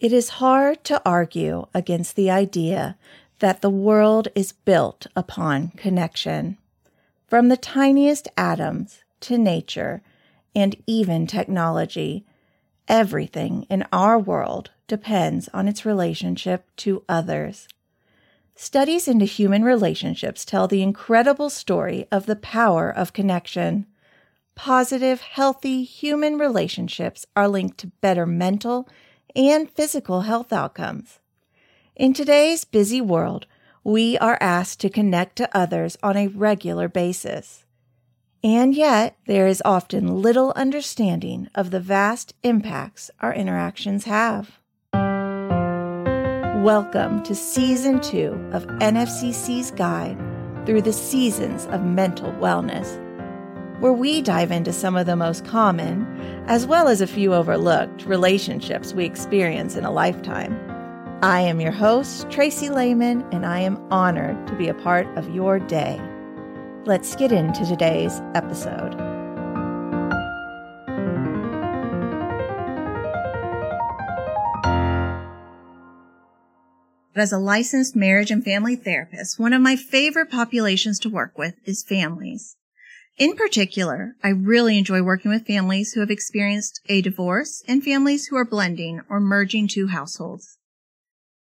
It is hard to argue against the idea that the world is built upon connection. From the tiniest atoms to nature and even technology, everything in our world depends on its relationship to others. Studies into human relationships tell the incredible story of the power of connection. Positive, healthy human relationships are linked to better mental and physical health outcomes. In today's busy world, we are asked to connect to others on a regular basis. And yet, there is often little understanding of the vast impacts our interactions have. Welcome to Season 2 of NFCC's Guide through the Seasons of Mental Wellness where we dive into some of the most common, as well as a few overlooked, relationships we experience in a lifetime. I am your host, Tracy Lehman, and I am honored to be a part of your day. Let's get into today's episode. As a licensed marriage and family therapist, one of my favorite populations to work with is families. In particular, I really enjoy working with families who have experienced a divorce and families who are blending or merging two households.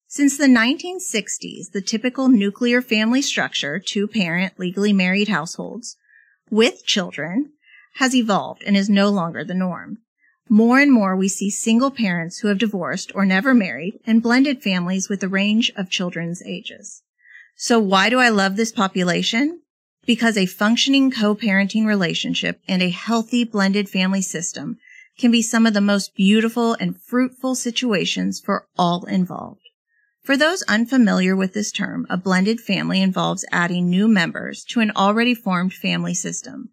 Since the 1960s, the typical nuclear family structure, two parent, legally married households with children, has evolved and is no longer the norm. More and more we see single parents who have divorced or never married and blended families with a range of children's ages. So why do I love this population? Because a functioning co-parenting relationship and a healthy blended family system can be some of the most beautiful and fruitful situations for all involved. For those unfamiliar with this term, a blended family involves adding new members to an already formed family system,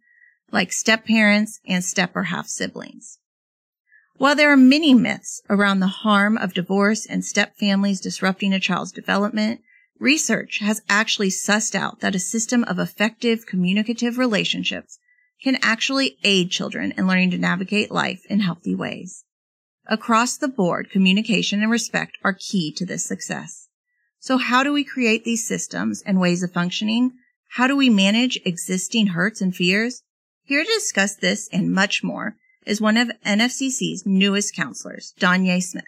like step parents and step or half siblings. While there are many myths around the harm of divorce and step families disrupting a child's development, Research has actually sussed out that a system of effective communicative relationships can actually aid children in learning to navigate life in healthy ways. Across the board, communication and respect are key to this success. So how do we create these systems and ways of functioning? How do we manage existing hurts and fears? Here to discuss this and much more is one of NFCC's newest counselors, Danye Smith.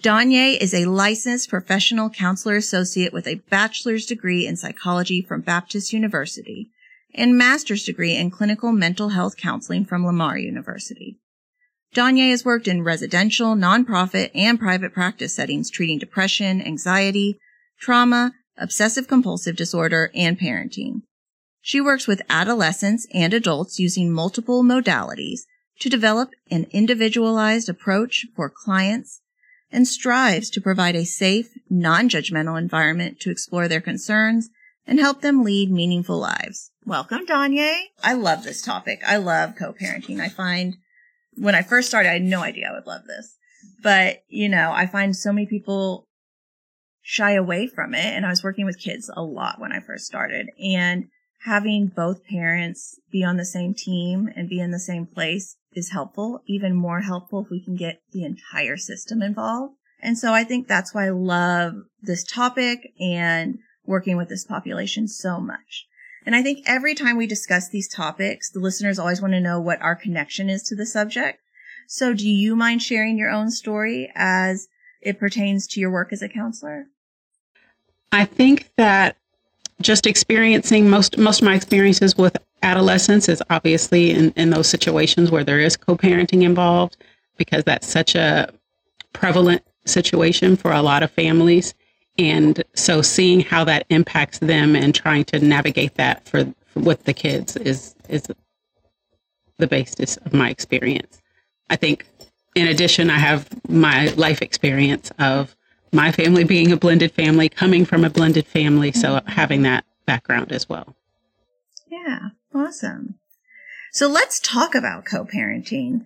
Danye is a licensed professional counselor associate with a bachelor's degree in psychology from Baptist University and master's degree in clinical mental health counseling from Lamar University. Danye has worked in residential, nonprofit, and private practice settings treating depression, anxiety, trauma, obsessive compulsive disorder, and parenting. She works with adolescents and adults using multiple modalities to develop an individualized approach for clients and strives to provide a safe, non-judgmental environment to explore their concerns and help them lead meaningful lives. Welcome, Danye. I love this topic. I love co-parenting. I find when I first started, I had no idea I would love this, but you know, I find so many people shy away from it. And I was working with kids a lot when I first started and having both parents be on the same team and be in the same place is helpful, even more helpful if we can get the entire system involved. And so I think that's why I love this topic and working with this population so much. And I think every time we discuss these topics, the listeners always want to know what our connection is to the subject. So do you mind sharing your own story as it pertains to your work as a counselor? I think that just experiencing most most of my experiences with adolescence is obviously in, in those situations where there is co-parenting involved because that's such a prevalent situation for a lot of families. And so seeing how that impacts them and trying to navigate that for, for with the kids is is the basis of my experience. I think in addition i have my life experience of my family being a blended family coming from a blended family so having that background as well. Yeah Awesome. So let's talk about co-parenting.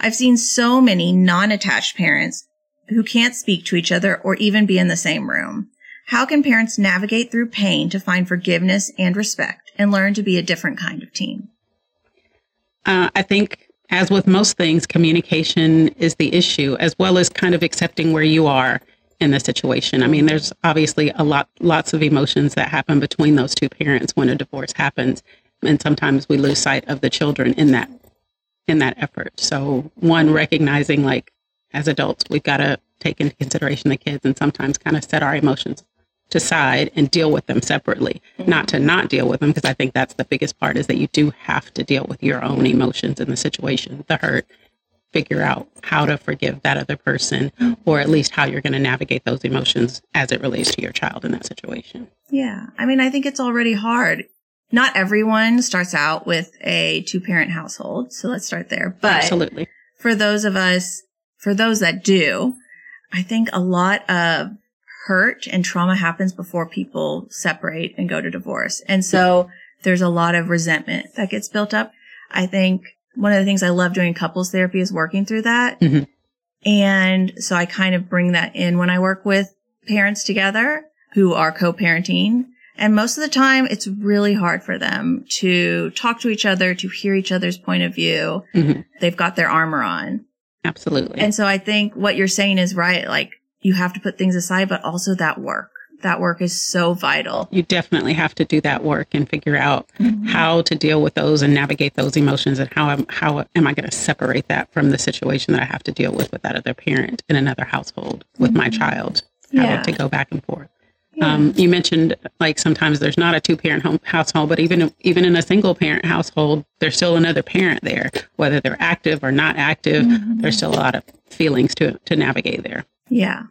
I've seen so many non-attached parents who can't speak to each other or even be in the same room. How can parents navigate through pain to find forgiveness and respect and learn to be a different kind of team? Uh, I think as with most things, communication is the issue, as well as kind of accepting where you are in the situation. I mean, there's obviously a lot, lots of emotions that happen between those two parents when a divorce happens, and sometimes we lose sight of the children in that in that effort. So, one recognizing like as adults, we've got to take into consideration the kids and sometimes kind of set our emotions to side and deal with them separately, mm-hmm. not to not deal with them, because I think that's the biggest part is that you do have to deal with your own emotions in the situation, the hurt, figure out how to forgive that other person, or at least how you're going to navigate those emotions as it relates to your child in that situation. Yeah. I mean, I think it's already hard. Not everyone starts out with a two parent household. So let's start there. But absolutely for those of us, for those that do, I think a lot of hurt and trauma happens before people separate and go to divorce. And so there's a lot of resentment that gets built up. I think one of the things I love doing couples therapy is working through that. Mm-hmm. And so I kind of bring that in when I work with parents together who are co-parenting. And most of the time it's really hard for them to talk to each other, to hear each other's point of view. Mm-hmm. They've got their armor on. Absolutely. And so I think what you're saying is right. Like you have to put things aside, but also that work. That work is so vital. You definitely have to do that work and figure out mm-hmm. how to deal with those and navigate those emotions and how am, how am I going to separate that from the situation that I have to deal with with that other parent in another household with mm-hmm. my child. How yeah. to go back and forth. Yeah. Um, you mentioned like sometimes there's not a two parent home household, but even even in a single parent household, there's still another parent there, whether they're active or not active. Mm-hmm. There's still a lot of feelings to to navigate there. Yeah,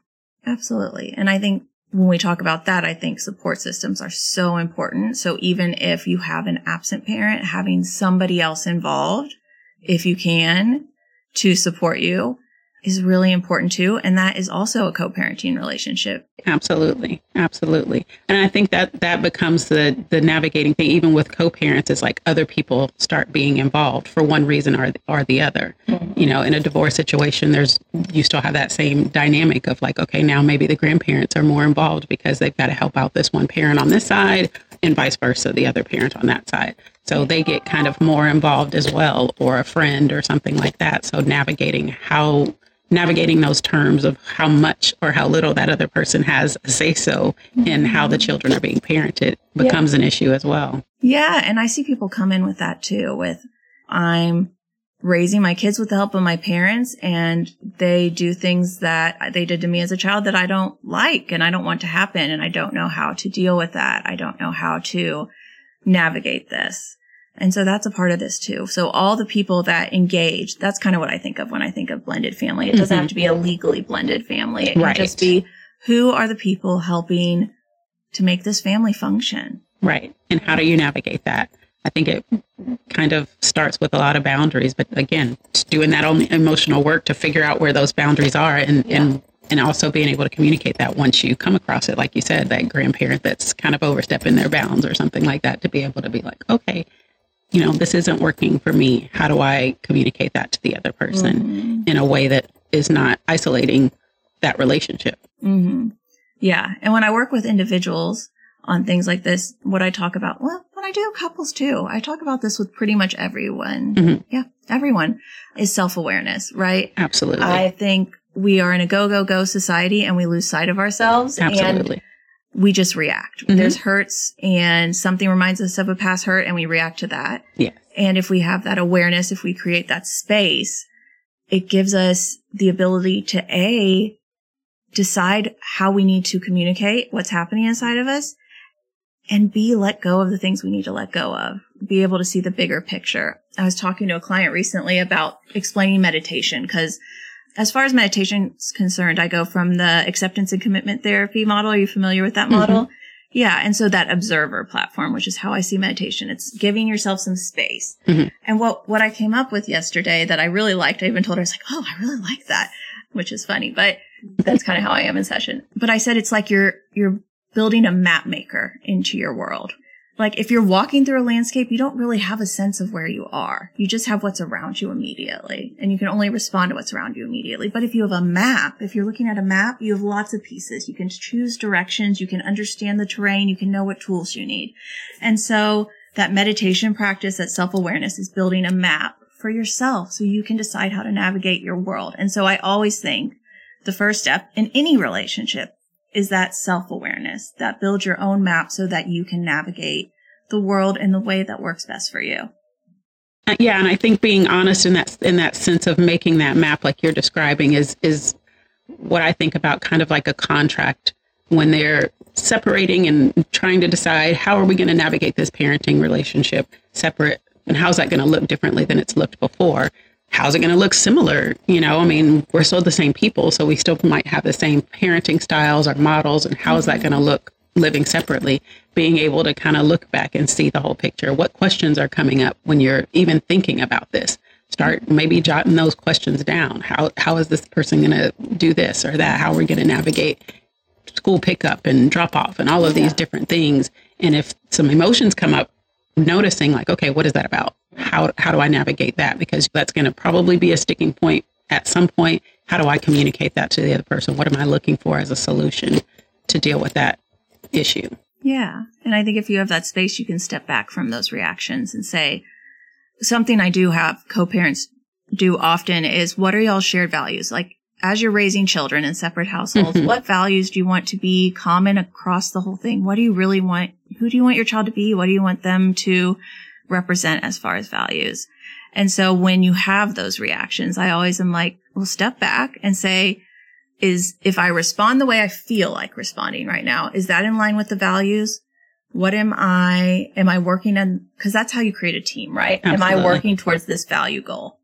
absolutely. And I think when we talk about that, I think support systems are so important. So even if you have an absent parent, having somebody else involved, if you can, to support you is really important too. And that is also a co-parenting relationship. Absolutely. Absolutely. And I think that that becomes the, the navigating thing, even with co-parents is like other people start being involved for one reason or, or the other. Mm-hmm. You know, in a divorce situation, there's, you still have that same dynamic of like, okay, now maybe the grandparents are more involved because they've got to help out this one parent on this side and vice versa, the other parent on that side. So they get kind of more involved as well, or a friend or something like that. So navigating how navigating those terms of how much or how little that other person has a say so in how the children are being parented becomes an issue as well. Yeah. And I see people come in with that too, with I'm raising my kids with the help of my parents and they do things that they did to me as a child that I don't like and I don't want to happen. And I don't know how to deal with that. I don't know how to navigate this. And so that's a part of this too. So all the people that engage, that's kind of what I think of when I think of blended family. It doesn't mm-hmm. have to be a legally blended family. It can right. just be who are the people helping to make this family function. Right. And how do you navigate that? I think it kind of starts with a lot of boundaries, but again, doing that emotional work to figure out where those boundaries are and, yeah. and and also being able to communicate that once you come across it, like you said, that grandparent that's kind of overstepping their bounds or something like that, to be able to be like, okay, you know, this isn't working for me. How do I communicate that to the other person mm-hmm. in a way that is not isolating that relationship? Mm-hmm. Yeah. And when I work with individuals on things like this, what I talk about, well, when I do couples too, I talk about this with pretty much everyone. Mm-hmm. Yeah. Everyone is self awareness, right? Absolutely. I think we are in a go, go, go society and we lose sight of ourselves. Absolutely. And we just react. Mm-hmm. There's hurts and something reminds us of a past hurt and we react to that. Yeah. And if we have that awareness, if we create that space, it gives us the ability to A, decide how we need to communicate what's happening inside of us and B, let go of the things we need to let go of, be able to see the bigger picture. I was talking to a client recently about explaining meditation because as far as meditation is concerned, I go from the acceptance and commitment therapy model. Are you familiar with that mm-hmm. model? Mm-hmm. Yeah. And so that observer platform, which is how I see meditation, it's giving yourself some space. Mm-hmm. And what, what I came up with yesterday that I really liked, I even told her, I was like, Oh, I really like that, which is funny, but that's kind of how I am in session. But I said, it's like you're, you're building a map maker into your world. Like if you're walking through a landscape, you don't really have a sense of where you are. You just have what's around you immediately and you can only respond to what's around you immediately. But if you have a map, if you're looking at a map, you have lots of pieces. You can choose directions. You can understand the terrain. You can know what tools you need. And so that meditation practice, that self-awareness is building a map for yourself so you can decide how to navigate your world. And so I always think the first step in any relationship is that self-awareness that builds your own map so that you can navigate the world in the way that works best for you. Uh, yeah, and I think being honest in that in that sense of making that map like you're describing is is what I think about kind of like a contract when they're separating and trying to decide how are we going to navigate this parenting relationship separate and how's that going to look differently than it's looked before how's it going to look similar you know i mean we're still the same people so we still might have the same parenting styles or models and how is that going to look living separately being able to kind of look back and see the whole picture what questions are coming up when you're even thinking about this start maybe jotting those questions down how how is this person going to do this or that how are we going to navigate school pickup and drop off and all of yeah. these different things. And if some emotions come up, noticing like, okay, what is that about? How, how do I navigate that? Because that's going to probably be a sticking point at some point. How do I communicate that to the other person? What am I looking for as a solution to deal with that issue? Yeah. And I think if you have that space, you can step back from those reactions and say, something I do have co-parents do often is what are y'all shared values? Like as you're raising children in separate households, mm-hmm. what values do you want to be common across the whole thing? What do you really want? Who do you want your child to be? What do you want them to represent as far as values? And so when you have those reactions, I always am like, well, step back and say, is if I respond the way I feel like responding right now, is that in line with the values? What am I, am I working on? Cause that's how you create a team, right? Absolutely. Am I working towards this value goal?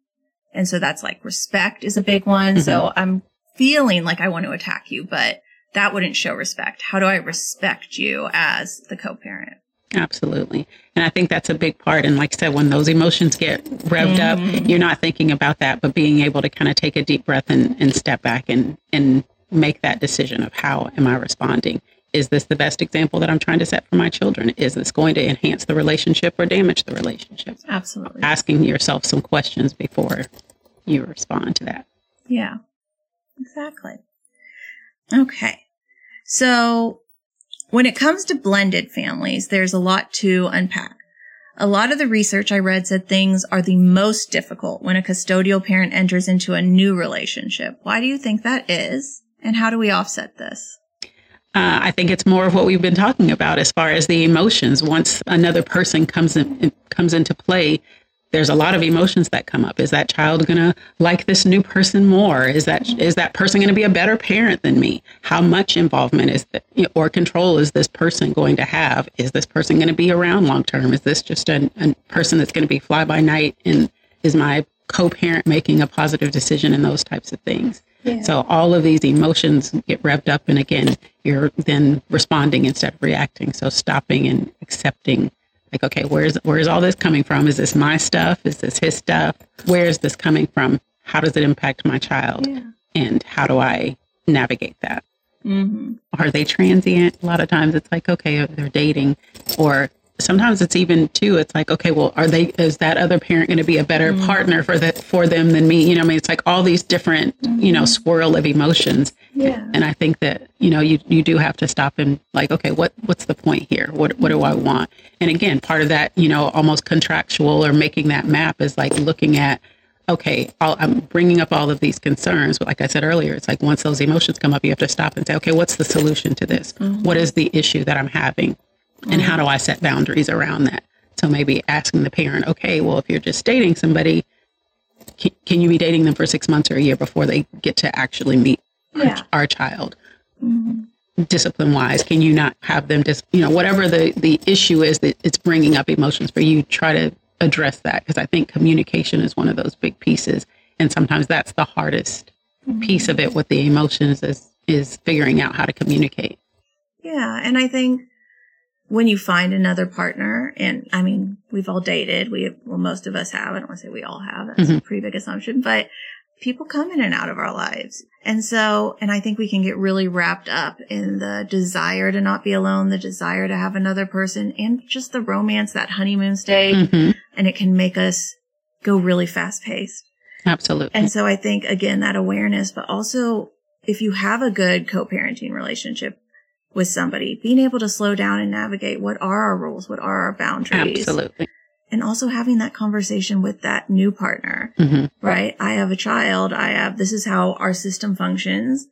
And so that's like respect is a big one. Mm-hmm. So I'm feeling like I want to attack you, but that wouldn't show respect. How do I respect you as the co-parent? Absolutely. And I think that's a big part. And like I said, when those emotions get revved mm-hmm. up, you're not thinking about that, but being able to kind of take a deep breath and, and step back and, and make that decision of how am I responding? Is this the best example that I'm trying to set for my children? Is this going to enhance the relationship or damage the relationship? Absolutely. Asking yourself some questions before you respond to that. Yeah, exactly. Okay. So when it comes to blended families, there's a lot to unpack. A lot of the research I read said things are the most difficult when a custodial parent enters into a new relationship. Why do you think that is? And how do we offset this? Uh, I think it's more of what we've been talking about as far as the emotions. Once another person comes in, comes into play, there's a lot of emotions that come up. Is that child going to like this new person more? Is that is that person going to be a better parent than me? How much involvement is that or control is this person going to have? Is this person going to be around long term? Is this just a, a person that's going to be fly by night? And is my co-parent making a positive decision and those types of things? Yeah. So all of these emotions get revved up, and again, you're then responding instead of reacting. So stopping and accepting like okay where's where's all this coming from? Is this my stuff? Is this his stuff? Where is this coming from? How does it impact my child? Yeah. and how do i navigate that? Mm-hmm. are they transient? A lot of times it's like okay they're dating or sometimes it's even too it's like okay well are they is that other parent going to be a better mm-hmm. partner for the for them than me you know i mean it's like all these different mm-hmm. you know mm-hmm. swirl of emotions yeah and i think that you know you you do have to stop and like okay what what's the point here what what do i want and again part of that you know almost contractual or making that map is like looking at okay i am bringing up all of these concerns but like i said earlier it's like once those emotions come up you have to stop and say okay what's the solution to this mm-hmm. what is the issue that i'm having and how do I set boundaries around that? So maybe asking the parent, okay, well, if you're just dating somebody, can, can you be dating them for six months or a year before they get to actually meet yeah. our, our, child? Mm-hmm. Discipline wise, can you not have them just, you know, whatever the, the issue is that it's bringing up emotions for you, try to address that. Because I think communication is one of those big pieces. And sometimes that's the hardest mm-hmm. piece of it with the emotions is, is figuring out how to communicate. Yeah. And I think when you find another partner, and I mean, we've all dated. We, well, most of us have. I don't want to say we all have. That's mm-hmm. a pretty big assumption, but people come in and out of our lives. And so, and I think we can get really wrapped up in the desire to not be alone, the desire to have another person and just the romance, that honeymoon stage. Mm-hmm. And it can make us go really fast paced. Absolutely. And so I think again, that awareness, but also if you have a good co-parenting relationship, with somebody, being able to slow down and navigate what are our rules, what are our boundaries. Absolutely. and also having that conversation with that new partner, hmm right? I have a child. I have, this is how our system functions.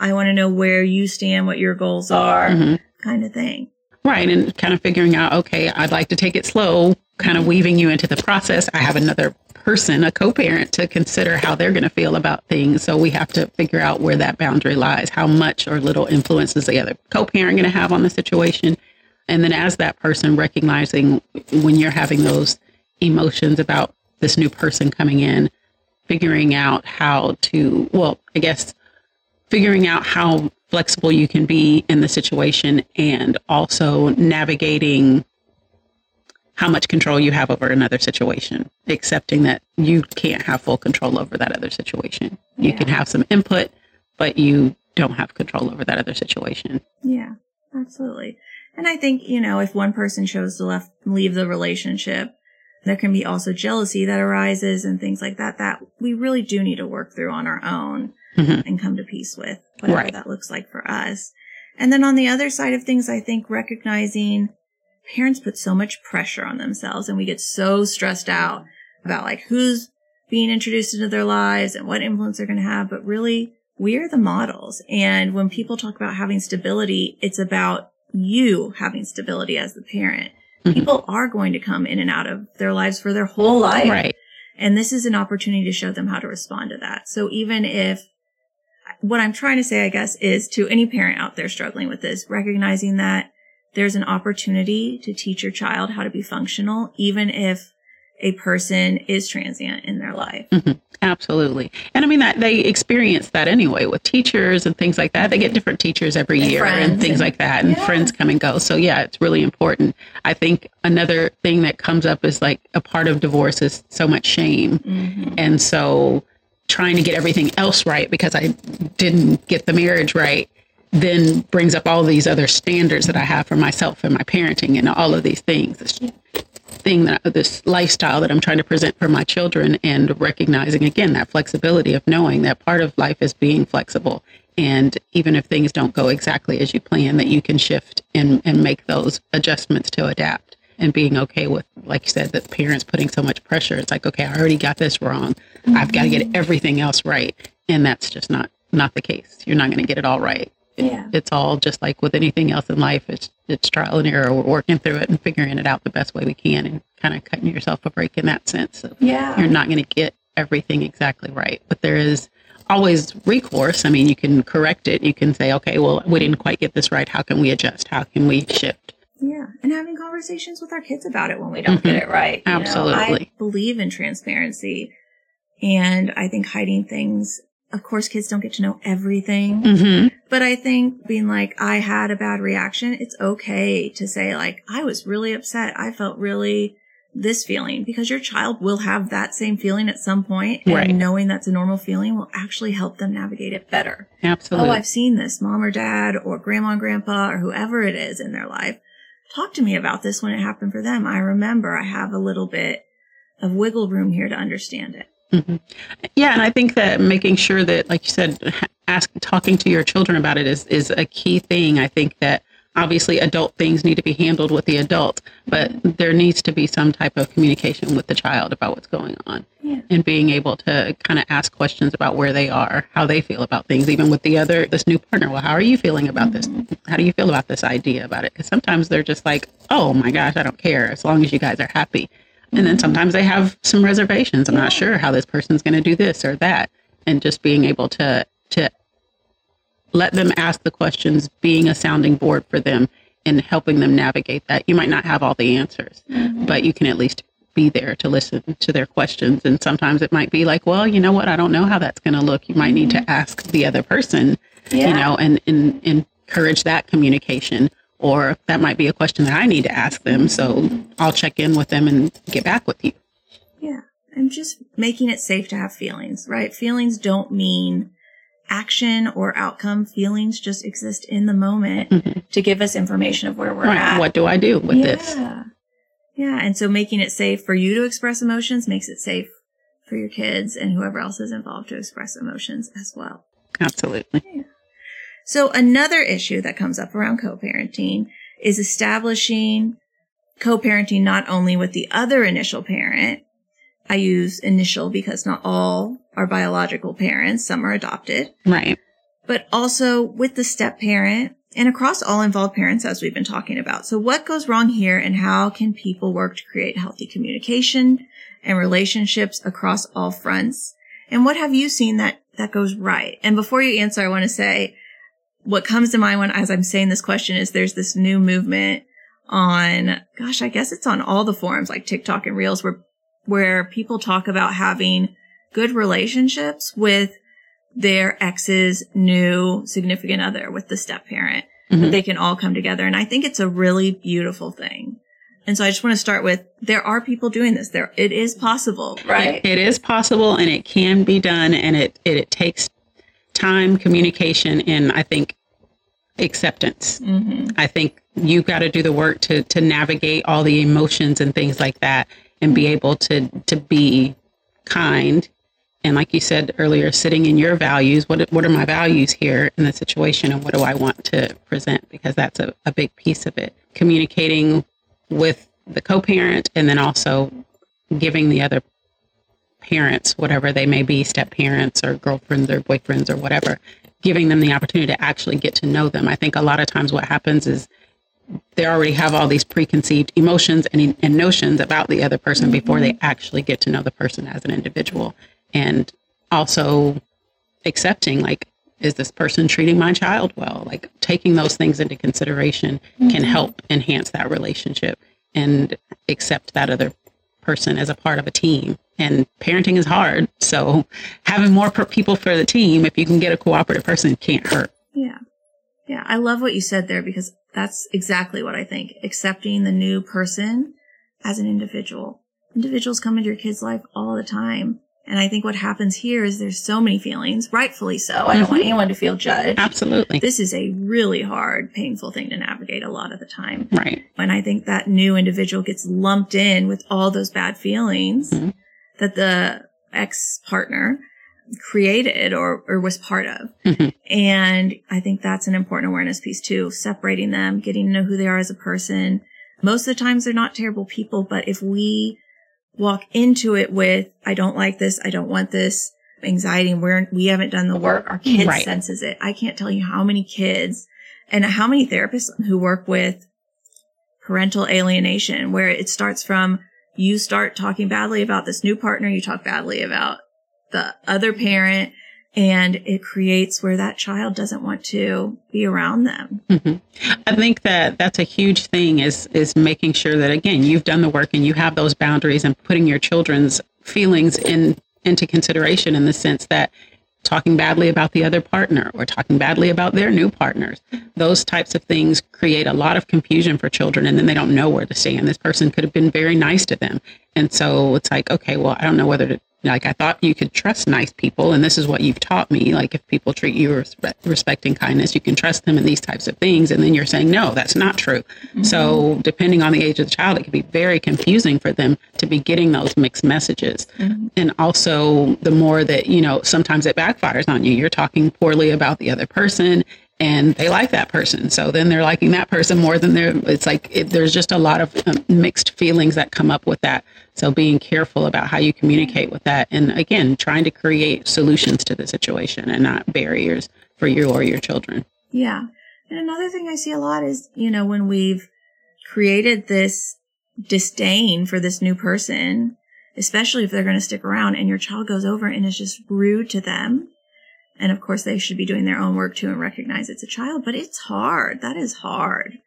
I want to know where you stand, what your goals are, hmm kind of thing. Right. And kind of figuring out, okay, I'd like to take it slow, kind of weaving you into the process. I have another person, a co parent, to consider how they're going to feel about things. So we have to figure out where that boundary lies. How much or little influence is the other co parent going to have on the situation? And then as that person, recognizing when you're having those emotions about this new person coming in, figuring out how to, well, I guess figuring out how flexible you can be in the situation and also navigating how much control you have over another situation, accepting that you can't have full control over that other situation. You Yeah. can have some input, but you don't have control over that other situation. Yeah, absolutely. And I think, you know, if one person chose to left, leave the relationship, there can be also jealousy that arises and things like that, that we really do need to work through on our own Mhm. and come to peace with, whatever Right. that looks like for us. And then on the other side of things, I think recognizing parents put so much pressure on themselves and we get so stressed out about like who's being introduced into their lives and what influence they're going to have. But really, we're the models. And when people talk about having stability, it's about you having stability as the parent. Mhm. People are going to come in and out of their lives for their whole life. Right. And this is an opportunity to show them how to respond to that. So even if what I'm trying to say, I guess, is to any parent out there struggling with this, recognizing that there's an opportunity to teach your child how to be functional, even if a person is transient in their life. Absolutely. And I mean that they experience that anyway with teachers and things like that. They get different teachers every And year and things and- like that and Yeah. friends come and go. So yeah, it's really important. I think another thing that comes up is like a part of divorce is so much shame. Mhm. And so trying to get everything else right because I didn't get the marriage right then brings up all these other standards that I have for myself and my parenting and all of these things. This thing that this lifestyle that I'm trying to present for my children and recognizing again that flexibility of knowing that part of life is being flexible. And even if things don't go exactly as you plan that you can shift and and make those adjustments to adapt and being okay with like you said that parents putting so much pressure. It's like okay I already got this wrong. I've got to get mm-hmm. everything else right. And that's just not not the case. You're not going to get it all right Yeah. it's all just like with anything else in life. It's it's trial and error. We're working through it and figuring it out the best way we can, and kind of cutting yourself a break in that sense. Yeah. you're not going to get everything exactly right, but there is always recourse. I mean, you can correct it. You can say, okay, well, we didn't quite get this right. How can we adjust? How can we shift? Yeah. And having conversations with our kids about it when we don't get mm-hmm. it right. you know. Absolutely. I believe in transparency. And I think hiding things, of course, kids don't get to know everything. Mm-hmm. But I think being like, I had a bad reaction, it's okay to say, like, I was really upset. I felt really this feeling because your child will have that same feeling at some point, And Right. knowing that's a normal feeling will actually help them navigate it better. Absolutely. Oh, I've seen this mom or dad or grandma and grandpa or whoever it is in their life. Talk to me about this when it happened for them. I remember I have a little bit of wiggle room here to understand it. Mhm. Yeah, and I think that making sure that, like you said, ask talking to your children about it is is a key thing. I think that obviously adult things need to be handled with the adult, but there needs to be some type of communication with the child about what's going on, Yeah. and being able to kind of ask questions about where they are, how they feel about things, even with the other this new partner. Well, how are you feeling about this? How do you feel about this idea about it? Because sometimes they're just like, oh my gosh, I don't care as long as you guys are happy. And then sometimes they have some reservations. I'm not sure how this person's going to do this or that. And just being able to to let them ask the questions, being a sounding board for them and helping them navigate that. You might not have all the answers, mm-hmm. but you can at least be there to listen to their questions. And sometimes it might be like, well, you know what? I don't know how that's going to look. You might need to mm-hmm. ask the other person, Yeah. you know, and, and, encourage that communication. Or that might be a question that I need to ask them. So I'll check in with them and get back with you. Yeah. And just making it safe to have feelings, right? Feelings don't mean action or outcome. Feelings just exist in the moment Mhm. to give us information of where we're Right. at. What do I do with yeah. this? Yeah. And so making it safe for you to express emotions makes it safe for your kids and whoever else is involved to express emotions as well. Absolutely. So another issue that comes up around co-parenting is establishing co-parenting not only with the other initial parent, I use initial because not all are biological parents, some are adopted, Right. but also with the step parent and across all involved parents as we've been talking about. So what goes wrong here and how can people work to create healthy communication and relationships across all fronts? And what have you seen that that goes right? And before you answer, I want to say what comes to mind when as I'm saying this question is there's this new movement on gosh, I guess it's on all the forums like TikTok and Reels where where people talk about having good relationships with their ex's new significant other with the step parent. Mhm. That they can all come together. And I think it's a really beautiful thing. And so I just want to start with there are people doing this. There it is possible, right? It is possible and it can be done and it, it, it takes time, communication, and I think acceptance. hmm I think you've got to do the work to to navigate all the emotions and things like that and be able to to be kind. And like you said earlier sitting in your values what what are my values here in the situation and what do I want to present? Because that's a, a big piece of it. Communicating with the co-parent and then also giving the other parents whatever they may be step parents or girlfriends or boyfriends or whatever giving them the opportunity to actually get to know them. I think a lot of times what happens is they already have all these preconceived emotions and, and notions about the other person mm-hmm. before they actually get to know the person as an individual. And also accepting like is this person treating my child well? Like taking those things into consideration can mm-hmm. help enhance that relationship and accept that other person as a part of a team and parenting is hard so having more per- people for the team if you can get a cooperative person can't hurt Yeah. Yeah. I love what you said there because that's exactly what I think. Accepting the new person as an individual. Individuals come into your kid's life all the time. And I think what happens here is there's so many feelings, rightfully so. I don't want Mhm. anyone to feel judged. absolutely This is a really hard, painful thing to navigate a lot of the time. right And I think that new individual gets lumped in with all those bad feelings Mhm. That the ex partner created or, or was part of. Mhm. And I think that's an important awareness piece too, separating them, getting to know who they are as a person. Most of the times they're not terrible people, but if we walk into it with, I don't like this, I don't want this, anxiety, and we're, we haven't done the work, our kid Right. senses it. I can't tell you how many kids and how many therapists who work with parental alienation, where it starts from you start talking badly about this new partner, you talk badly about the other parent, and it creates where that child doesn't want to be around them. hmm I think that that's a huge thing is is making sure that again you've done the work and you have those boundaries and putting your children's feelings in into consideration in the sense that talking badly about the other partner or talking badly about their new partners. Those types of things create a lot of confusion for children and then they don't know where to stand. This person could have been very nice to them. And so it's like okay well i don't know whether to like i thought you could trust nice people and this is what you've taught me. Like if people treat you with respect, respect and kindness you can trust them in these types of things and then you're saying no that's not true. So depending on the age of the child it can be very confusing for them to be getting those mixed messages. Mhm. and also the more that you know sometimes it backfires on you. You're talking poorly about the other person and they like that person so then they're liking that person more than they're it's like it, there's just a lot of um, mixed feelings that come up with that so being careful about how you communicate with that and again trying to create solutions to the situation and not barriers for you or your children Yeah. And another thing I see a lot is, you know, when we've created this disdain for this new person, especially if they're going to stick around and your child goes over and is just rude to them. And of course they should be doing their own work too and recognize it's a child, but it's hard. That is hard,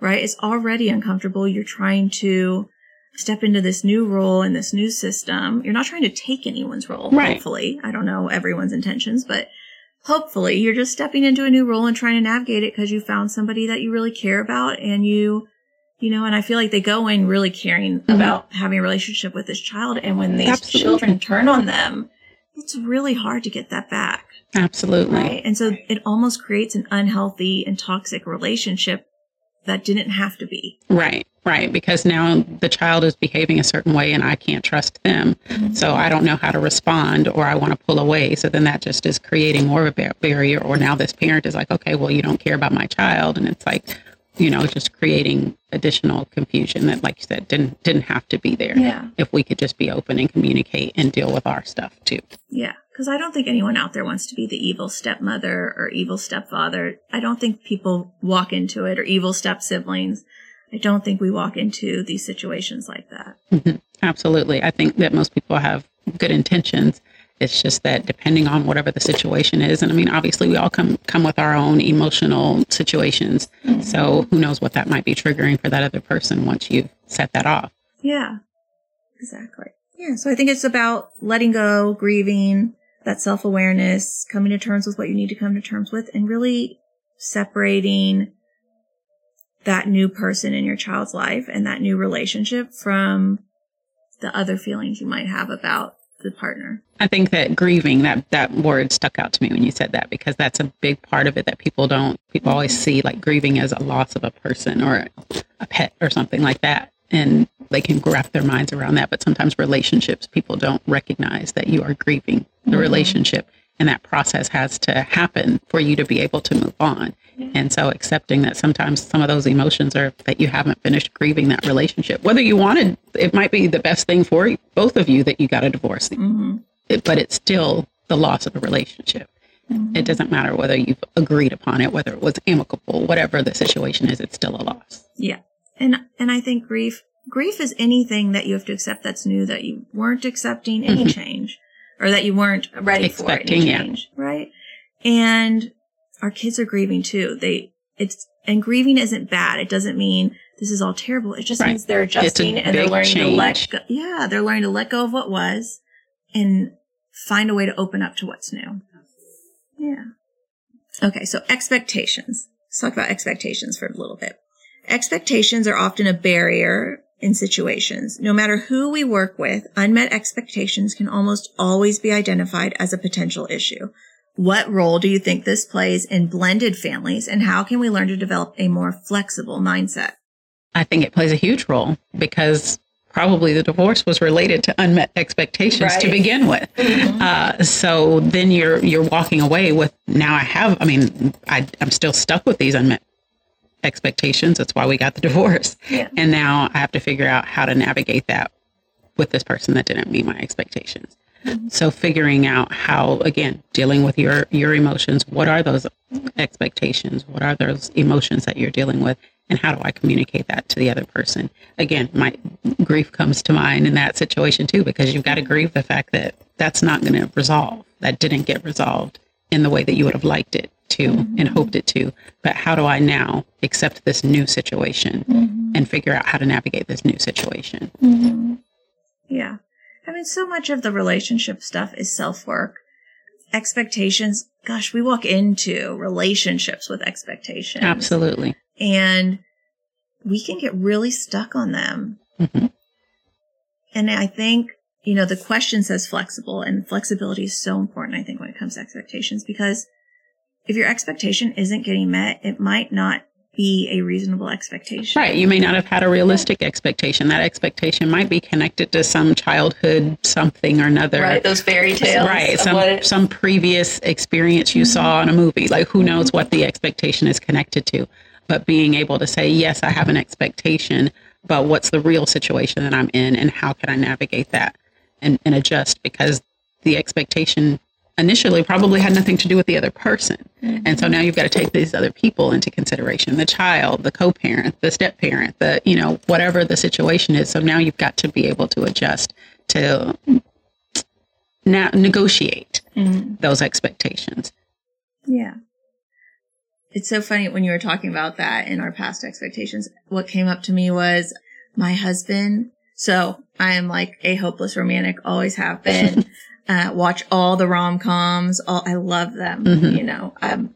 right? It's already uncomfortable. You're trying to step into this new role in this new system. You're not trying to take anyone's role, Right. hopefully. I don't know everyone's intentions, but hopefully you're just stepping into a new role and trying to navigate it because you found somebody that you really care about and you you know and i feel like they go in really caring mm-hmm. about having a relationship with this child and when these Absolutely. children turn on them it's really hard to get that back absolutely right and so it almost creates an unhealthy and toxic relationship that didn't have to be Right, right. Because now the child is behaving a certain way and I can't trust them. Mm-hmm. So I don't know how to respond or I want to pull away. So then that just is creating more of a bar- barrier. Or now this parent is like, okay, well, you don't care about my child. And it's like, you know, just creating additional confusion that, like you said, didn't didn't have to be there. Yeah. If we could just be open and communicate and deal with our stuff too. Yeah. Because I don't think anyone out there wants to be the evil stepmother or evil stepfather. I don't think people walk into it or evil step siblings. I don't think we walk into these situations like that. Mhm. Absolutely. I think that most people have good intentions. It's just that depending on whatever the situation is, and I mean, obviously, we all come come with our own emotional situations. So who knows what that might be triggering for that other person once you've set that off. Yeah, exactly. Yeah, so I think it's about letting go, grieving, that self awareness, coming to terms with what you need to come to terms with, and really separating that new person in your child's life and that new relationship from the other feelings you might have about the partner. I think that grieving that that word stuck out to me when you said that because that's a big part of it that people don't people always see like grieving as a loss of a person or a pet or something like that and they can wrap their minds around that but sometimes relationships people don't recognize that you are grieving the Mhm. relationship and that process has to happen for you to be able to move on and so accepting that sometimes some of those emotions are that you haven't finished grieving that relationship whether you wanted it might be the best thing for you, both of you that you got a divorce Mm-hmm. it, but it's still the loss of a relationship. It doesn't matter whether you've agreed upon it, whether it was amicable, whatever the situation is, it's still a loss. Yeah. And and I think grief grief is anything that you have to accept that's new that you weren't accepting any Mhm. change or that you weren't ready Expecting, for yeah. any change, right? And our kids are grieving too. They it's and grieving isn't bad. It doesn't mean this is all terrible. It just Right. means they're adjusting and they're learning to let go. Yeah, they're learning to let go of what was and find a way to open up to what's new. Yeah. Okay, so expectations. Let's talk about expectations for a little bit. Expectations are often a barrier in situations. No matter who we work with, unmet expectations can almost always be identified as a potential issue. What role do you think this plays in blended families and how can we learn to develop a more flexible mindset? I think it plays a huge role because probably the divorce was related to unmet expectations to begin with. Uh, so then you're you're walking away with now I have I mean I I'm still stuck with these unmet expectations. That's why we got the divorce. Yeah. And now I have to figure out how to navigate that with this person that didn't meet my expectations. Mm-hmm. So figuring out how again dealing with your your emotions, what are those expectations? What are those emotions that you're dealing with? And how do I communicate that to the other person? Again, my grief comes to mind in that situation too, because you've got to grieve the fact that that's not going to resolve. That didn't get resolved in the way that you would have liked it to and hoped it to. But how do I now accept this new situation and figure out how to navigate this new situation? Yeah. I mean, so much of the relationship stuff is self work. Expectations. Gosh, we walk into relationships with expectations. Absolutely. And we can get really stuck on them. hmm And I think, you know, the question says flexible and flexibility is so important, I think, when it comes to expectations, because if your expectation isn't getting met, it might not be a reasonable expectation. Right. You may not have had a realistic expectation. That expectation might be connected to some childhood something or another. Right. Those fairy tales. Right. Some it- some previous experience you saw in a movie. Like who knows what the expectation is connected to. But being able to say, yes, I have an expectation, but what's the real situation that I'm in and how can I navigate that and, and adjust because the expectation initially probably had nothing to do with the other person. And so now you've got to take these other people into consideration, the child, the co-parent, the step parent, the, you know, whatever the situation is. So now you've got to be able to adjust to now negotiate Mhm. those expectations. Yeah. It's so funny when you were talking about that in our past expectations. What came up to me was my husband. So I am like a hopeless romantic, always have been. uh, watch all the rom coms. I love them. Mhm. You know, um,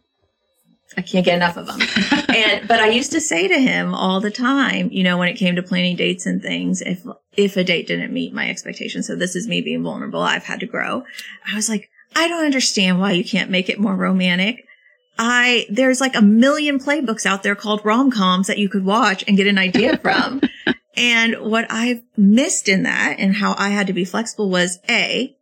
I can't get enough of them. and but I used to say to him all the time, you know, when it came to planning dates and things, if if a date didn't meet my expectations, so this is me being vulnerable. I've had to grow. I was like, I don't understand why you can't make it more romantic. I there's like a million playbooks out there called rom-coms that you could watch and get an idea from. and what I've missed in that and how I had to be flexible was A,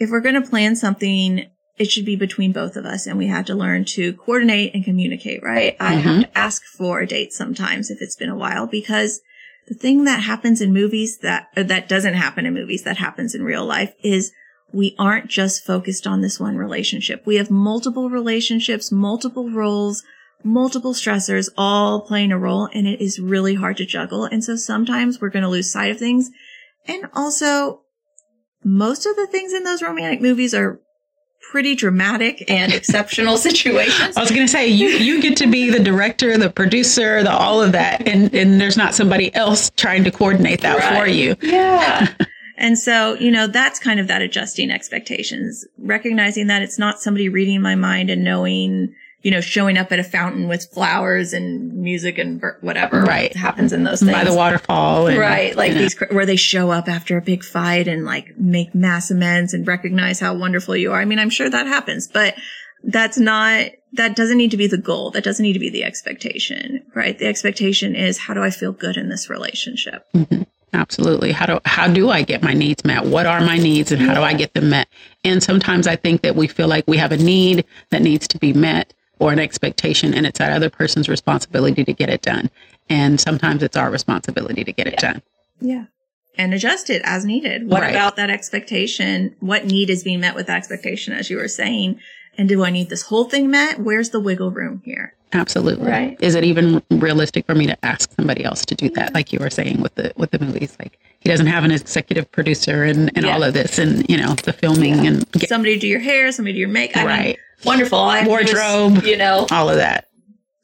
if we're going to plan something it should be between both of us and we have to learn to coordinate and communicate, right? I have mm-hmm. to ask for a date sometimes if it's been a while because the thing that happens in movies that, uh, that doesn't happen in movies that happens in real life is we aren't just focused on this one relationship. We have multiple relationships, multiple roles, multiple stressors all playing a role and it is really hard to juggle. And so sometimes we're going to lose sight of things. And also most of the things in those romantic movies are pretty dramatic and exceptional situations. I was going to say you you get to be the director, the producer, the all of that, and and there's not somebody else trying to coordinate that right. for you. Yeah. and so you know that's kind of that adjusting expectations, recognizing that it's not somebody reading my mind and knowing you know, showing up at a fountain with flowers and music and whatever right. happens in those things. By the waterfall. And, right. Like these, where they show up after a big fight and like make mass amends and recognize how wonderful you are. I mean, I'm sure that happens, but that's not, that doesn't need to be the goal. That doesn't need to be the expectation, right? The expectation is how do I feel good in this relationship? Mm-hmm. Absolutely. How do how do I get my needs met? What are my needs and how do I get them met? And sometimes I think that we feel like we have a need that needs to be met or an expectation and it's that other person's responsibility to get it done. And sometimes it's our responsibility to get it done. Yeah. And adjust it as needed. What right. about that expectation? What need is being met with that expectation, as you were saying? And do I need this whole thing met? Where's the wiggle room here? Absolutely. Right. Is it even realistic for me to ask somebody else to do that? Like you were saying with the with the movies, like he doesn't have an executive producer and, and yeah. all of this and you know the filming yeah. and get, somebody do your hair, somebody do your makeup. Right. I mean, wonderful. I Wardrobe, you know, all of that.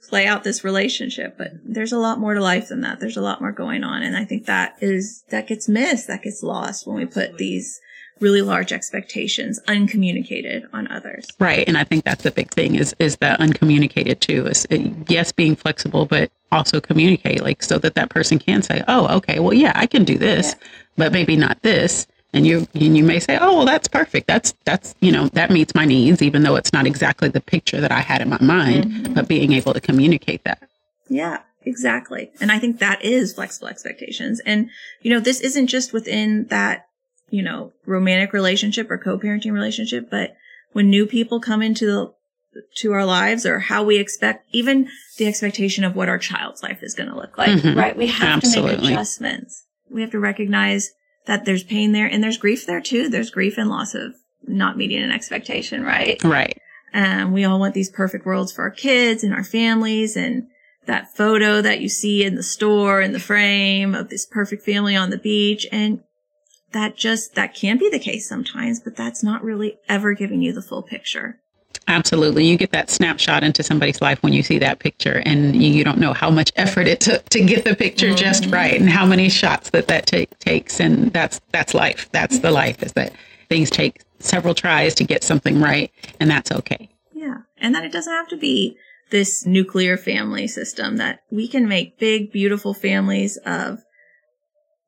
Play out this relationship, but there's a lot more to life than that. There's a lot more going on, and I think that is that gets missed, that gets lost when we put these really large expectations uncommunicated on others. Right, and I think that's the big thing is is that uncommunicated too. Is yes, being flexible, but also communicate like so that that person can say, "Oh, okay, well, yeah, I can do this, yeah. but maybe not this." and you and you may say oh well that's perfect that's that's you know that meets my needs even though it's not exactly the picture that i had in my mind mm-hmm. but being able to communicate that yeah exactly and i think that is flexible expectations and you know this isn't just within that you know romantic relationship or co-parenting relationship but when new people come into the to our lives or how we expect even the expectation of what our child's life is going to look like mm-hmm. right we have Absolutely. to make adjustments we have to recognize that there's pain there and there's grief there too. There's grief and loss of not meeting an expectation, right? Right. And we all want these perfect worlds for our kids and our families and that photo that you see in the store in the frame of this perfect family on the beach. And that just, that can be the case sometimes, but that's not really ever giving you the full picture. Absolutely. You get that snapshot into somebody's life when you see that picture and you, you don't know how much effort it took to get the picture mm-hmm. just right and how many shots that that take, takes. And that's, that's life. That's the life is that things take several tries to get something right and that's okay. Yeah. And that it doesn't have to be this nuclear family system that we can make big, beautiful families of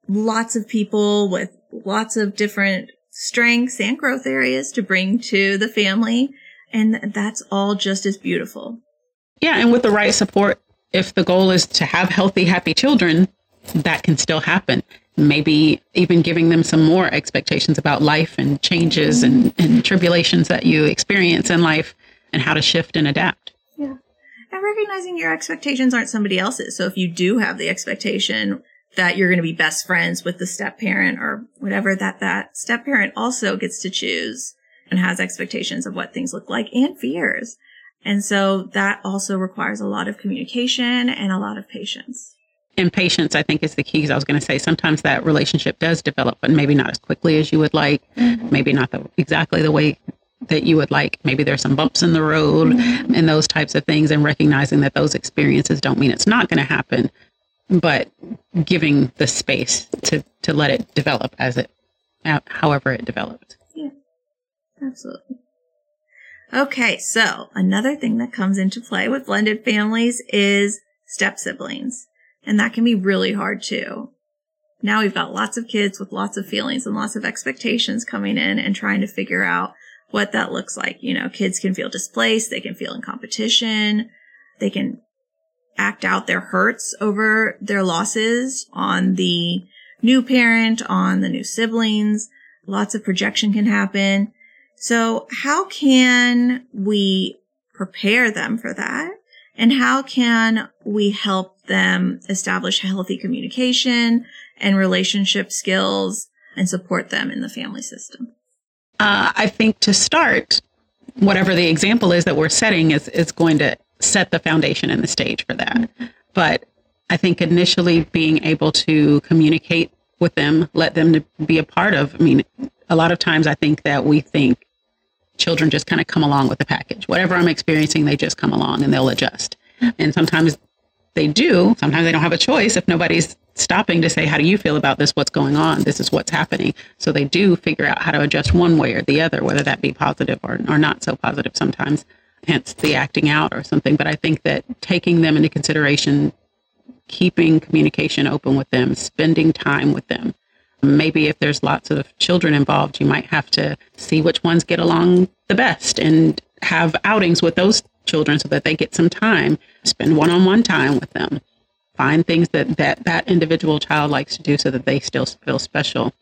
lots of people with lots of different strengths and growth areas to bring to the family and that's all just as beautiful. Yeah. And with the right support, if the goal is to have healthy, happy children, that can still happen. Maybe even giving them some more expectations about life and changes and, and tribulations that you experience in life and how to shift and adapt. Yeah. And recognizing your expectations aren't somebody else's. So if you do have the expectation that you're going to be best friends with the step parent or whatever, that that step parent also gets to choose and has expectations of what things look like and fears. And so that also requires a lot of communication and a lot of patience. And patience, I think, is the key. Because I was going to say sometimes that relationship does develop, but maybe not as quickly as you would like. Mm-hmm. Maybe not the, exactly the way that you would like. Maybe there's some bumps in the road mm-hmm. and those types of things, and recognizing that those experiences don't mean it's not going to happen, but giving the space to to let it develop as it, however it developed. Yeah, absolutely. Okay, so another thing that comes into play with blended families is step siblings. And that can be really hard too. Now we've got lots of kids with lots of feelings and lots of expectations coming in and trying to figure out what that looks like. You know, kids can feel displaced. They can feel in competition. They can act out their hurts over their losses on the new parent, on the new siblings. Lots of projection can happen. So how can we prepare them for that? And how can we help them establish healthy communication and relationship skills and support them in the family system? Uh, I think to start, whatever the example is that we're setting is, is going to set the foundation and the stage for that. But I think initially being able to communicate with them, let them to be a part of. I mean, a lot of times I think that we think children just kind of come along with the package. Whatever I'm experiencing, they just come along and they'll adjust. And sometimes they do. Sometimes they don't have a choice if nobody's stopping to say, How do you feel about this? What's going on? This is what's happening. So they do figure out how to adjust one way or the other, whether that be positive or, or not so positive sometimes, hence the acting out or something. But I think that taking them into consideration keeping communication open with them, spending time with them. Maybe if there's lots of children involved, you might have to see which ones get along the best and have outings with those children so that they get some time, spend one on one time with them, find things that, that that individual child likes to do so that they still feel special,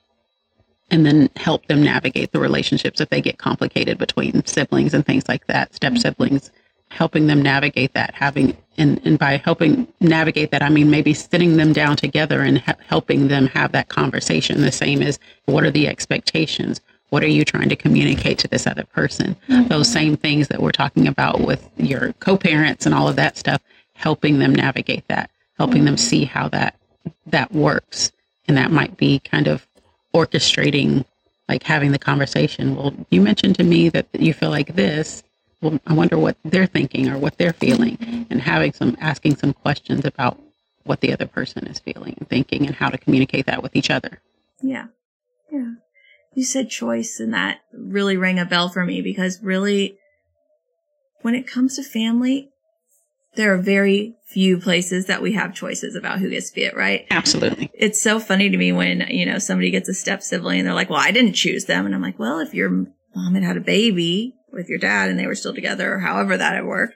and then help them navigate the relationships if they get complicated between siblings and things like that, step siblings helping them navigate that, having and, and by helping navigate that, I mean maybe sitting them down together and ha- helping them have that conversation. The same as what are the expectations? What are you trying to communicate to this other person? Mm-hmm. Those same things that we're talking about with your co-parents and all of that stuff, helping them navigate that, helping mm-hmm. them see how that that works. And that might be kind of orchestrating like having the conversation. Well, you mentioned to me that you feel like this well, I wonder what they're thinking or what they're feeling, and having some asking some questions about what the other person is feeling and thinking, and how to communicate that with each other. Yeah, yeah. You said choice, and that really rang a bell for me because really, when it comes to family, there are very few places that we have choices about who gets to be it, right? Absolutely. It's so funny to me when, you know, somebody gets a step sibling and they're like, well, I didn't choose them. And I'm like, well, if your mom had had a baby, with your dad and they were still together or however that would work,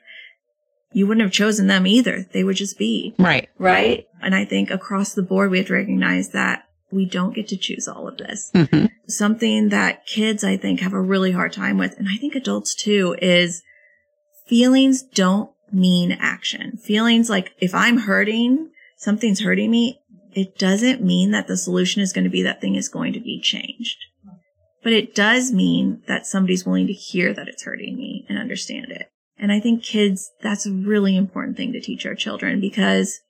you wouldn't have chosen them either. They would just be. Right. Right. And I think across the board, we have to recognize that we don't get to choose all of this. Mm-hmm. Something that kids, I think, have a really hard time with, and I think adults too, is feelings don't mean action. Feelings like if I'm hurting, something's hurting me, it doesn't mean that the solution is going to be that thing is going to be changed. But it does mean that somebody's willing to hear that it's hurting me and understand it. And I think kids, that's a really important thing to teach our children because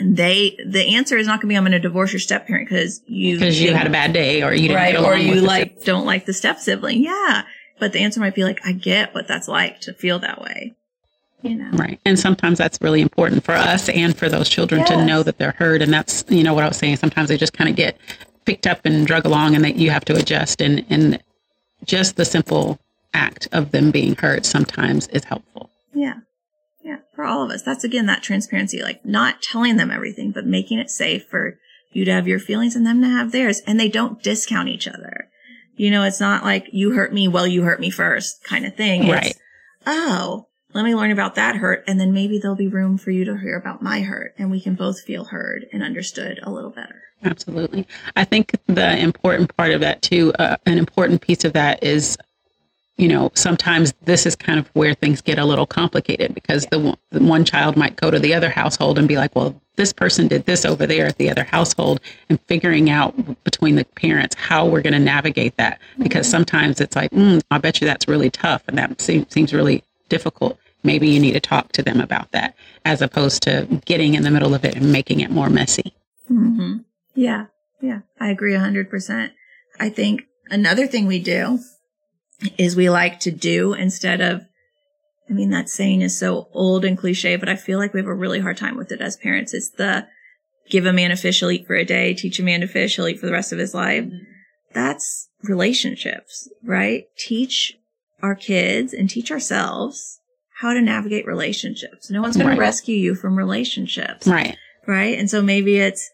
they, the answer is not going to be, I'm going to divorce your step parent because you, because you had a bad day or you didn't right, or you like, don't like the step sibling. Yeah. But the answer might be like, I get what that's like to feel that way. You know? Right. And sometimes that's really important for us and for those children yes. to know that they're heard. And that's, you know, what I was saying. Sometimes they just kind of get picked up and drug along and that you have to adjust and and just the simple act of them being heard sometimes is helpful. Yeah. Yeah. For all of us. That's again that transparency, like not telling them everything, but making it safe for you to have your feelings and them to have theirs. And they don't discount each other. You know, it's not like you hurt me, well, you hurt me first kind of thing. It's, right. oh, let me learn about that hurt. And then maybe there'll be room for you to hear about my hurt and we can both feel heard and understood a little better. Absolutely. I think the important part of that, too, uh, an important piece of that is, you know, sometimes this is kind of where things get a little complicated because the, one, the one child might go to the other household and be like, well, this person did this over there at the other household, and figuring out between the parents how we're going to navigate that. Because sometimes it's like, mm, I bet you that's really tough and that seems, seems really difficult maybe you need to talk to them about that as opposed to getting in the middle of it and making it more messy. Mm-hmm. Yeah. Yeah. I agree 100%. I think another thing we do is we like to do instead of, I mean, that saying is so old and cliche, but I feel like we have a really hard time with it as parents. It's the give a man a fish, he'll eat for a day, teach a man to fish, he'll eat for the rest of his life. That's relationships, right? Teach our kids and teach ourselves how to navigate relationships. No one's going right. to rescue you from relationships. Right. Right. And so maybe it's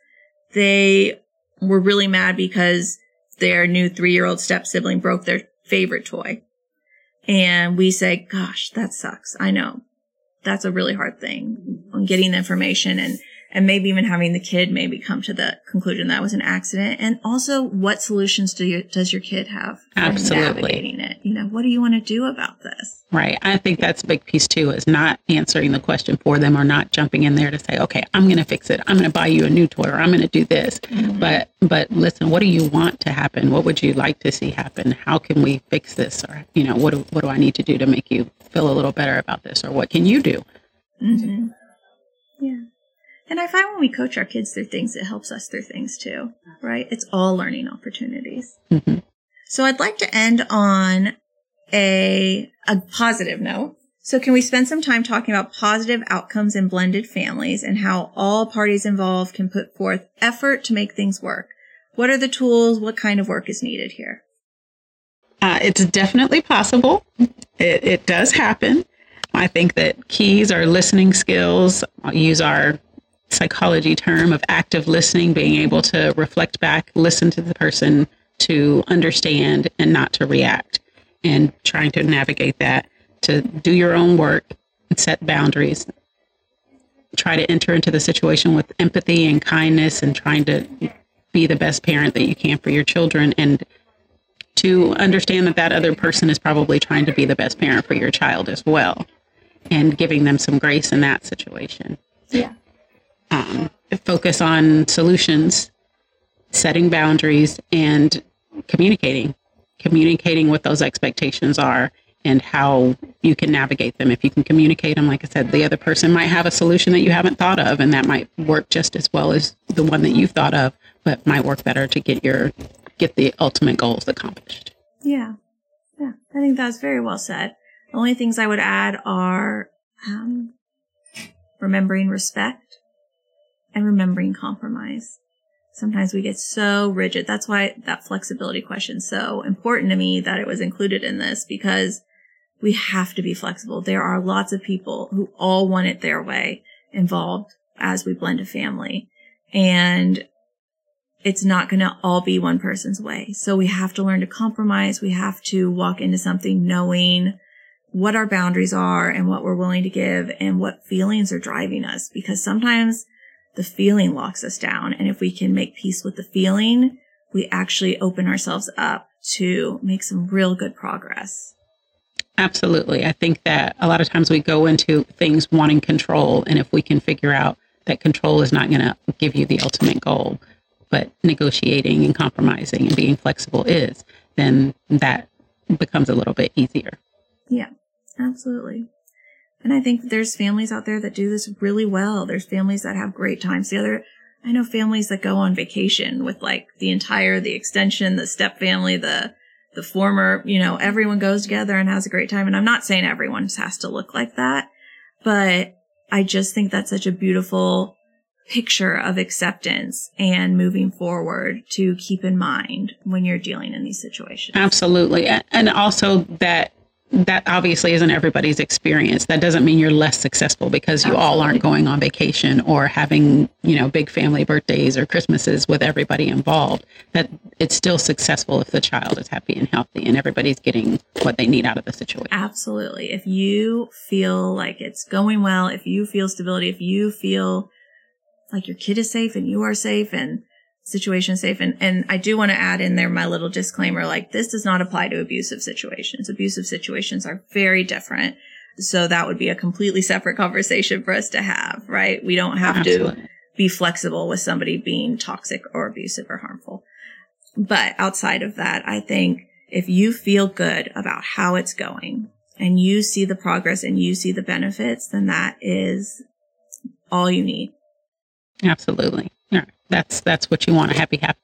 they were really mad because their new three year old step sibling broke their favorite toy. And we say, gosh, that sucks. I know that's a really hard thing on getting the information and, and maybe even having the kid maybe come to the conclusion that was an accident and also what solutions do you does your kid have for Absolutely. navigating it you know what do you want to do about this Right. I think that's a big piece too, is not answering the question for them or not jumping in there to say, okay, I'm going to fix it. I'm going to buy you a new toy or I'm going to do this. But, but listen, what do you want to happen? What would you like to see happen? How can we fix this? Or, you know, what do, what do I need to do to make you feel a little better about this? Or what can you do? mm-hmm. yeah and i find when we coach our kids through things it helps us through things too right it's all learning opportunities hmm So I'd like to end on a, a positive note. So can we spend some time talking about positive outcomes in blended families and how all parties involved can put forth effort to make things work? What are the tools? What kind of work is needed here? Uh, it's definitely possible. It, it does happen. I think that keys are listening skills. I'll use our psychology term of active listening, being able to reflect back, listen to the person, to understand and not to react, and trying to navigate that, to do your own work, and set boundaries, try to enter into the situation with empathy and kindness, and trying to be the best parent that you can for your children, and to understand that that other person is probably trying to be the best parent for your child as well and giving them some grace in that situation Yeah. Um, focus on solutions setting boundaries and communicating communicating what those expectations are and how you can navigate them if you can communicate them like i said the other person might have a solution that you haven't thought of and that might work just as well as the one that you've thought of but might work better to get your get the ultimate goals accomplished Yeah. Yeah. I think that's very well said. The only things I would add are um, remembering respect and remembering compromise. Sometimes we get so rigid. That's why that flexibility question is so important to me that it was included in this because we have to be flexible. There are lots of people who all want it their way involved as we blend a family. And it's not going to all be one person's way. So we have to learn to compromise. We have to walk into something knowing what our boundaries are and what we're willing to give and what feelings are driving us because sometimes the feeling locks us down. And if we can make peace with the feeling, we actually open ourselves up to make some real good progress. Absolutely. I think that a lot of times we go into things wanting control. And if we can figure out that control is not going to give you the ultimate goal, but negotiating and compromising and being flexible is, then that becomes a little bit easier. Yeah, absolutely. And I think there's families out there that do this really well. There's families that have great times together. I know families that go on vacation with like the entire, the extension, the step family, the, the former, you know, everyone goes together and has a great time. And I'm not saying everyone has to look like that, but I just think that's such a beautiful picture of acceptance and moving forward to keep in mind when you're dealing in these situations. Absolutely. And also that that obviously isn't everybody's experience. That doesn't mean you're less successful because you all aren't going on vacation or having, you know, big family birthdays or Christmases with everybody involved. That it's still successful if the child is happy and healthy and everybody's getting what they need out of the situation. Absolutely. If you feel like it's going well, if you feel stability, if you feel like your kid is safe and you are safe and situation safe. And, and I do want to add in there my little disclaimer, like this does not apply to abusive situations. Abusive situations are very different. So that would be a completely separate conversation for us to have, right? We don't have to be flexible with somebody being toxic or abusive or harmful. But outside of that, I think if you feel good about how it's going and you see the progress and you see the benefits, then that is all you need. Absolutely. Yeah. That's that's what you want a happy, happy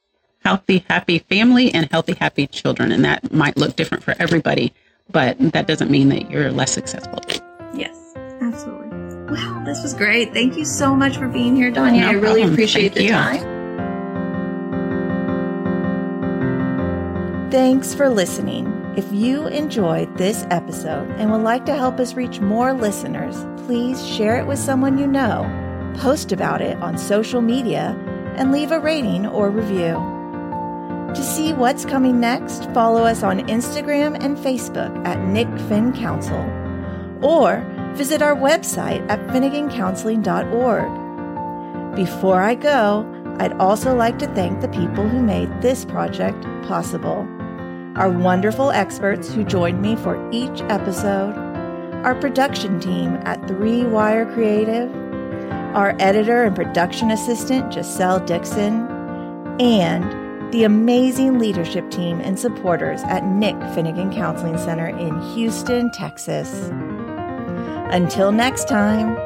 healthy, happy family and healthy, happy children. And that might look different for everybody, but that doesn't mean that you're less successful. Yes, absolutely. Wow, this was great. Thank you so much for being here, Danya. No I really problem. appreciate Thank the you. time. Thanks for listening. If you enjoyed this episode and would like to help us reach more listeners, please share it with someone you know, post about it on social media, and leave a rating or review. To see what's coming next, follow us on Instagram and Facebook at Nick Finn Counsel or visit our website at finnegancounseling.org. Before I go, I'd also like to thank the people who made this project possible. Our wonderful experts who joined me for each episode, our production team at Three Wire Creative, our editor and production assistant, Giselle Dixon, and the amazing leadership team and supporters at Nick Finnegan Counseling Center in Houston, Texas. Until next time,